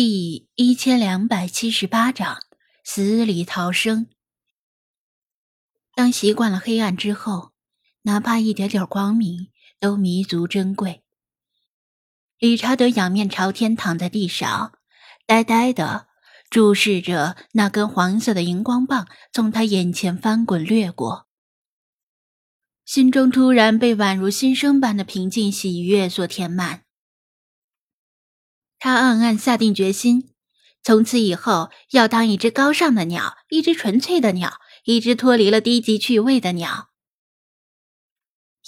第一千两百七十八章死里逃生。当习惯了黑暗之后，哪怕一点点光明都弥足珍贵。理查德仰面朝天躺在地上，呆呆的注视着那根黄色的荧光棒从他眼前翻滚掠过，心中突然被宛如新生般的平静喜悦所填满。他暗暗下定决心，从此以后要当一只高尚的鸟，一只纯粹的鸟，一只脱离了低级趣味的鸟。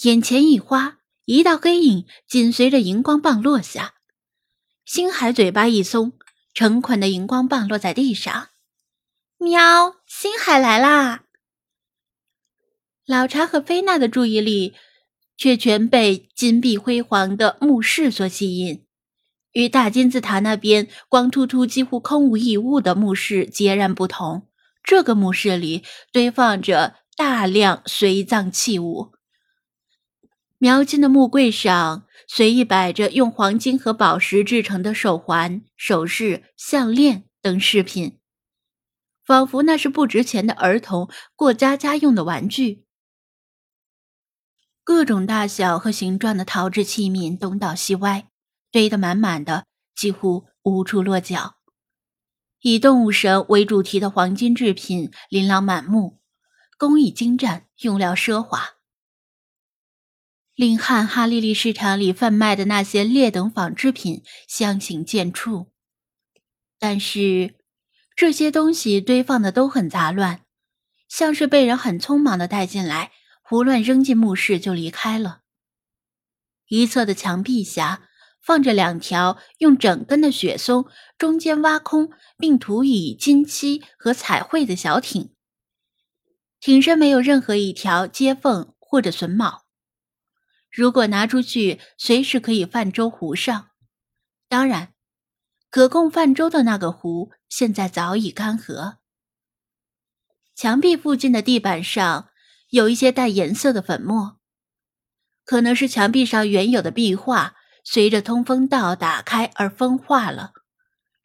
眼前一花，一道黑影紧随着荧光棒落下。星海嘴巴一松，成捆的荧光棒落在地上。喵！星海来啦！老查和菲娜的注意力却全被金碧辉煌的墓室所吸引。与大金字塔那边光秃秃、几乎空无一物的墓室截然不同，这个墓室里堆放着大量随葬器物。描金的木柜上随意摆着用黄金和宝石制成的手环、首饰、项链等饰品，仿佛那是不值钱的儿童过家家用的玩具。各种大小和形状的陶制器皿东倒西歪。堆得满满的，几乎无处落脚。以动物神为主题的黄金制品琳琅满目，工艺精湛，用料奢华，令汉哈利利市场里贩卖的那些劣等仿制品相形见绌。但是这些东西堆放的都很杂乱，像是被人很匆忙的带进来，胡乱扔进墓室就离开了。一侧的墙壁下。放着两条用整根的雪松中间挖空并涂以金漆和彩绘的小艇，艇身没有任何一条接缝或者榫卯。如果拿出去，随时可以泛舟湖上。当然，可供泛舟的那个湖现在早已干涸。墙壁附近的地板上有一些带颜色的粉末，可能是墙壁上原有的壁画。随着通风道打开而风化了，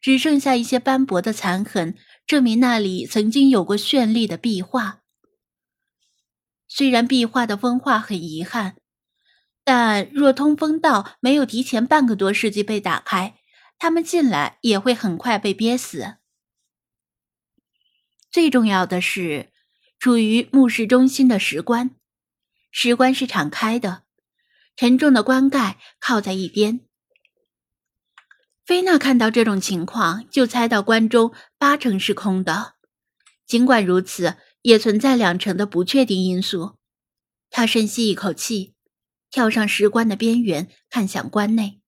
只剩下一些斑驳的残痕，证明那里曾经有过绚丽的壁画。虽然壁画的风化很遗憾，但若通风道没有提前半个多世纪被打开，他们进来也会很快被憋死。最重要的是，处于墓室中心的石棺，石棺是敞开的。沉重的棺盖靠在一边。菲娜看到这种情况，就猜到棺中八成是空的。尽管如此，也存在两成的不确定因素。她深吸一口气，跳上石棺的边缘，看向棺内。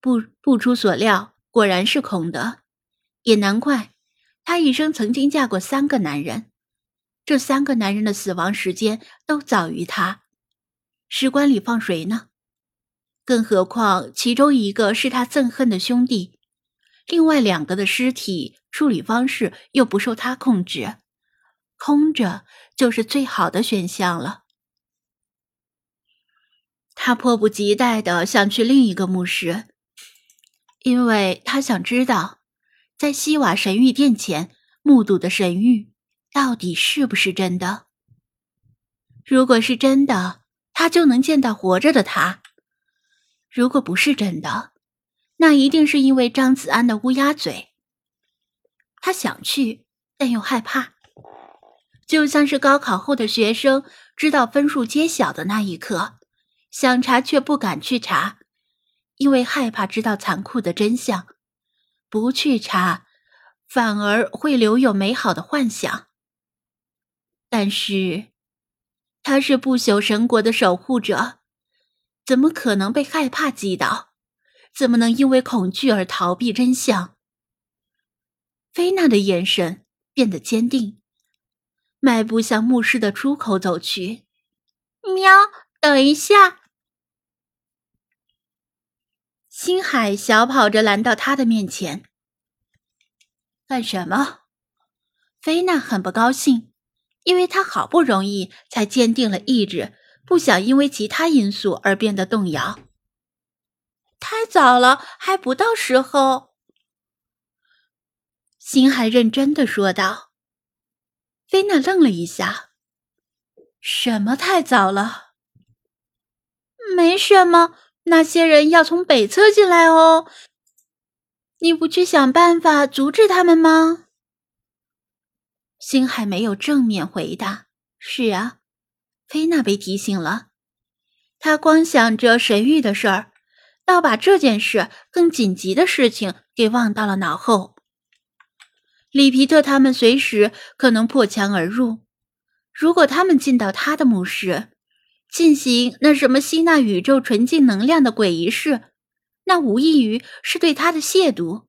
不不出所料，果然是空的。也难怪，她一生曾经嫁过三个男人，这三个男人的死亡时间都早于她。石棺里放谁呢？更何况其中一个是他憎恨的兄弟，另外两个的尸体处理方式又不受他控制，空着就是最好的选项了。他迫不及待的想去另一个墓室，因为他想知道，在西瓦神谕殿前目睹的神谕到底是不是真的。如果是真的，他就能见到活着的他。如果不是真的，那一定是因为张子安的乌鸦嘴。他想去，但又害怕，就像是高考后的学生知道分数揭晓的那一刻，想查却不敢去查，因为害怕知道残酷的真相。不去查，反而会留有美好的幻想。但是。他是不朽神国的守护者，怎么可能被害怕击倒？怎么能因为恐惧而逃避真相？菲娜的眼神变得坚定，迈步向墓室的出口走去。喵，等一下！星海小跑着拦到他的面前。干什么？菲娜很不高兴。因为他好不容易才坚定了意志，不想因为其他因素而变得动摇。太早了，还不到时候。星海认真的说道。菲娜愣了一下：“什么太早了？没什么，那些人要从北侧进来哦。你不去想办法阻止他们吗？”星海没有正面回答。是啊，菲娜被提醒了。他光想着神域的事儿，倒把这件事更紧急的事情给忘到了脑后。里皮特他们随时可能破墙而入，如果他们进到他的墓室，进行那什么吸纳宇宙纯净能量的鬼仪式，那无异于是对他的亵渎。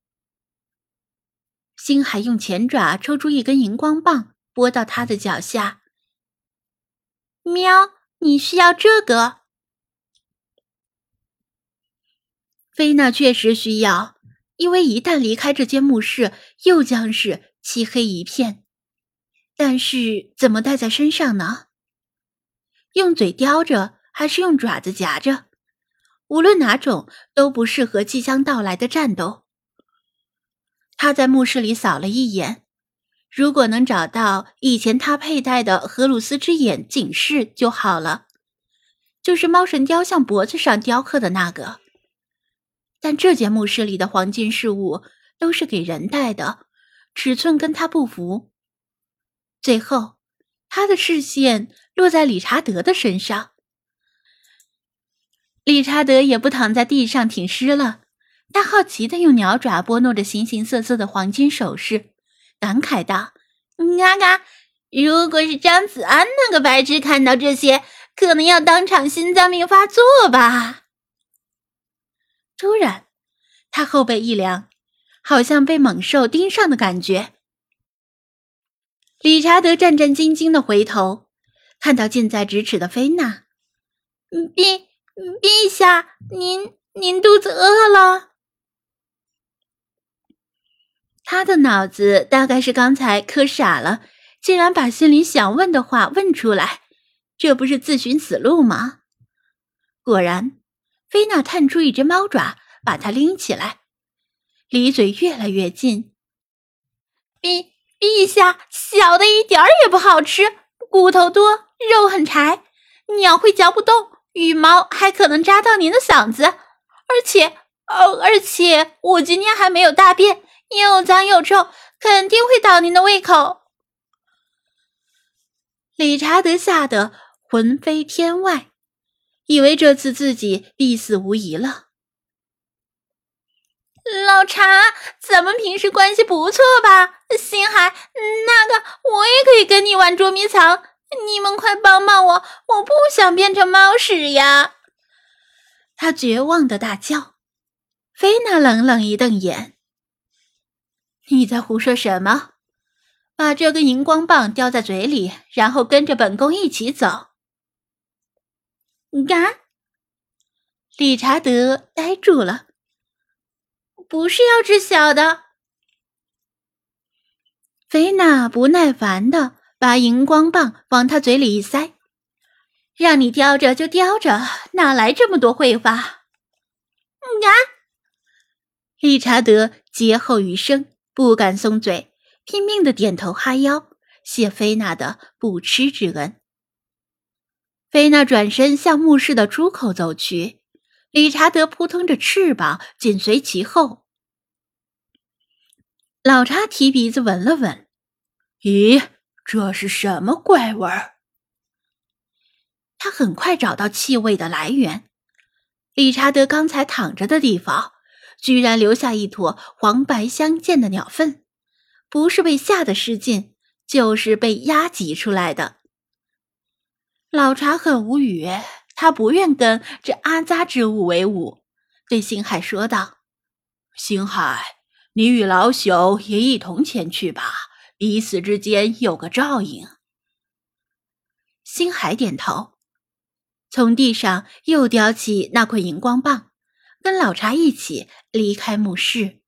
星海用前爪抽出一根荧光棒，拨到他的脚下。喵，你需要这个？菲娜确实需要，因为一旦离开这间墓室，又将是漆黑一片。但是怎么带在身上呢？用嘴叼着，还是用爪子夹着？无论哪种，都不适合即将到来的战斗。他在墓室里扫了一眼，如果能找到以前他佩戴的荷鲁斯之眼警示就好了，就是猫神雕像脖子上雕刻的那个。但这间墓室里的黄金饰物都是给人戴的，尺寸跟他不符。最后，他的视线落在理查德的身上。理查德也不躺在地上挺尸了，他好奇的用鸟爪拨弄着形形色色的黄金首饰，感慨道：“嘎嘎，如果是张子安那个白痴看到这些，可能要当场心脏病发作吧。”突然，他后背一凉，好像被猛兽盯上的感觉。理查德战战兢兢的回头，看到近在咫尺的菲娜。陛陛下，您您肚子饿了？他的脑子大概是刚才磕傻了，竟然把心里想问的话问出来，这不是自寻死路吗？果然。菲娜探出一只猫爪，把它拎起来，离嘴越来越近。陛陛下，小的一点儿也不好吃，骨头多，肉很柴，鸟会嚼不动，羽毛还可能扎到您的嗓子，而且，呃，而且我今天还没有大便，又脏又臭，肯定会倒您的胃口。理查德吓得魂飞天外。以为这次自己必死无疑了。老查，咱们平时关系不错吧？星海，那个，我也可以跟你玩捉迷藏。你们快帮帮我，我不想变成猫屎呀！他绝望的大叫。菲娜冷冷一瞪眼：“你在胡说什么？把这根荧光棒叼在嘴里，然后跟着本宫一起走。”嘎！理查德呆住了。不是要吃小的。菲娜不耐烦的把荧光棒往他嘴里一塞，让你叼着就叼着，哪来这么多废话？嘎！理查德劫后余生，不敢松嘴，拼命的点头哈腰，谢菲娜的不吃之恩。菲娜转身向墓室的出口走去，理查德扑腾着翅膀紧随其后。老查提鼻子闻了闻，咦，这是什么怪味儿？他很快找到气味的来源。理查德刚才躺着的地方，居然留下一坨黄白相间的鸟粪，不是被吓得失禁，就是被压挤出来的。老茶很无语，他不愿跟这阿扎之物为伍，对星海说道：“星海，你与老朽也一同前去吧，彼此之间有个照应。”星海点头，从地上又叼起那块荧光棒，跟老茶一起离开墓室。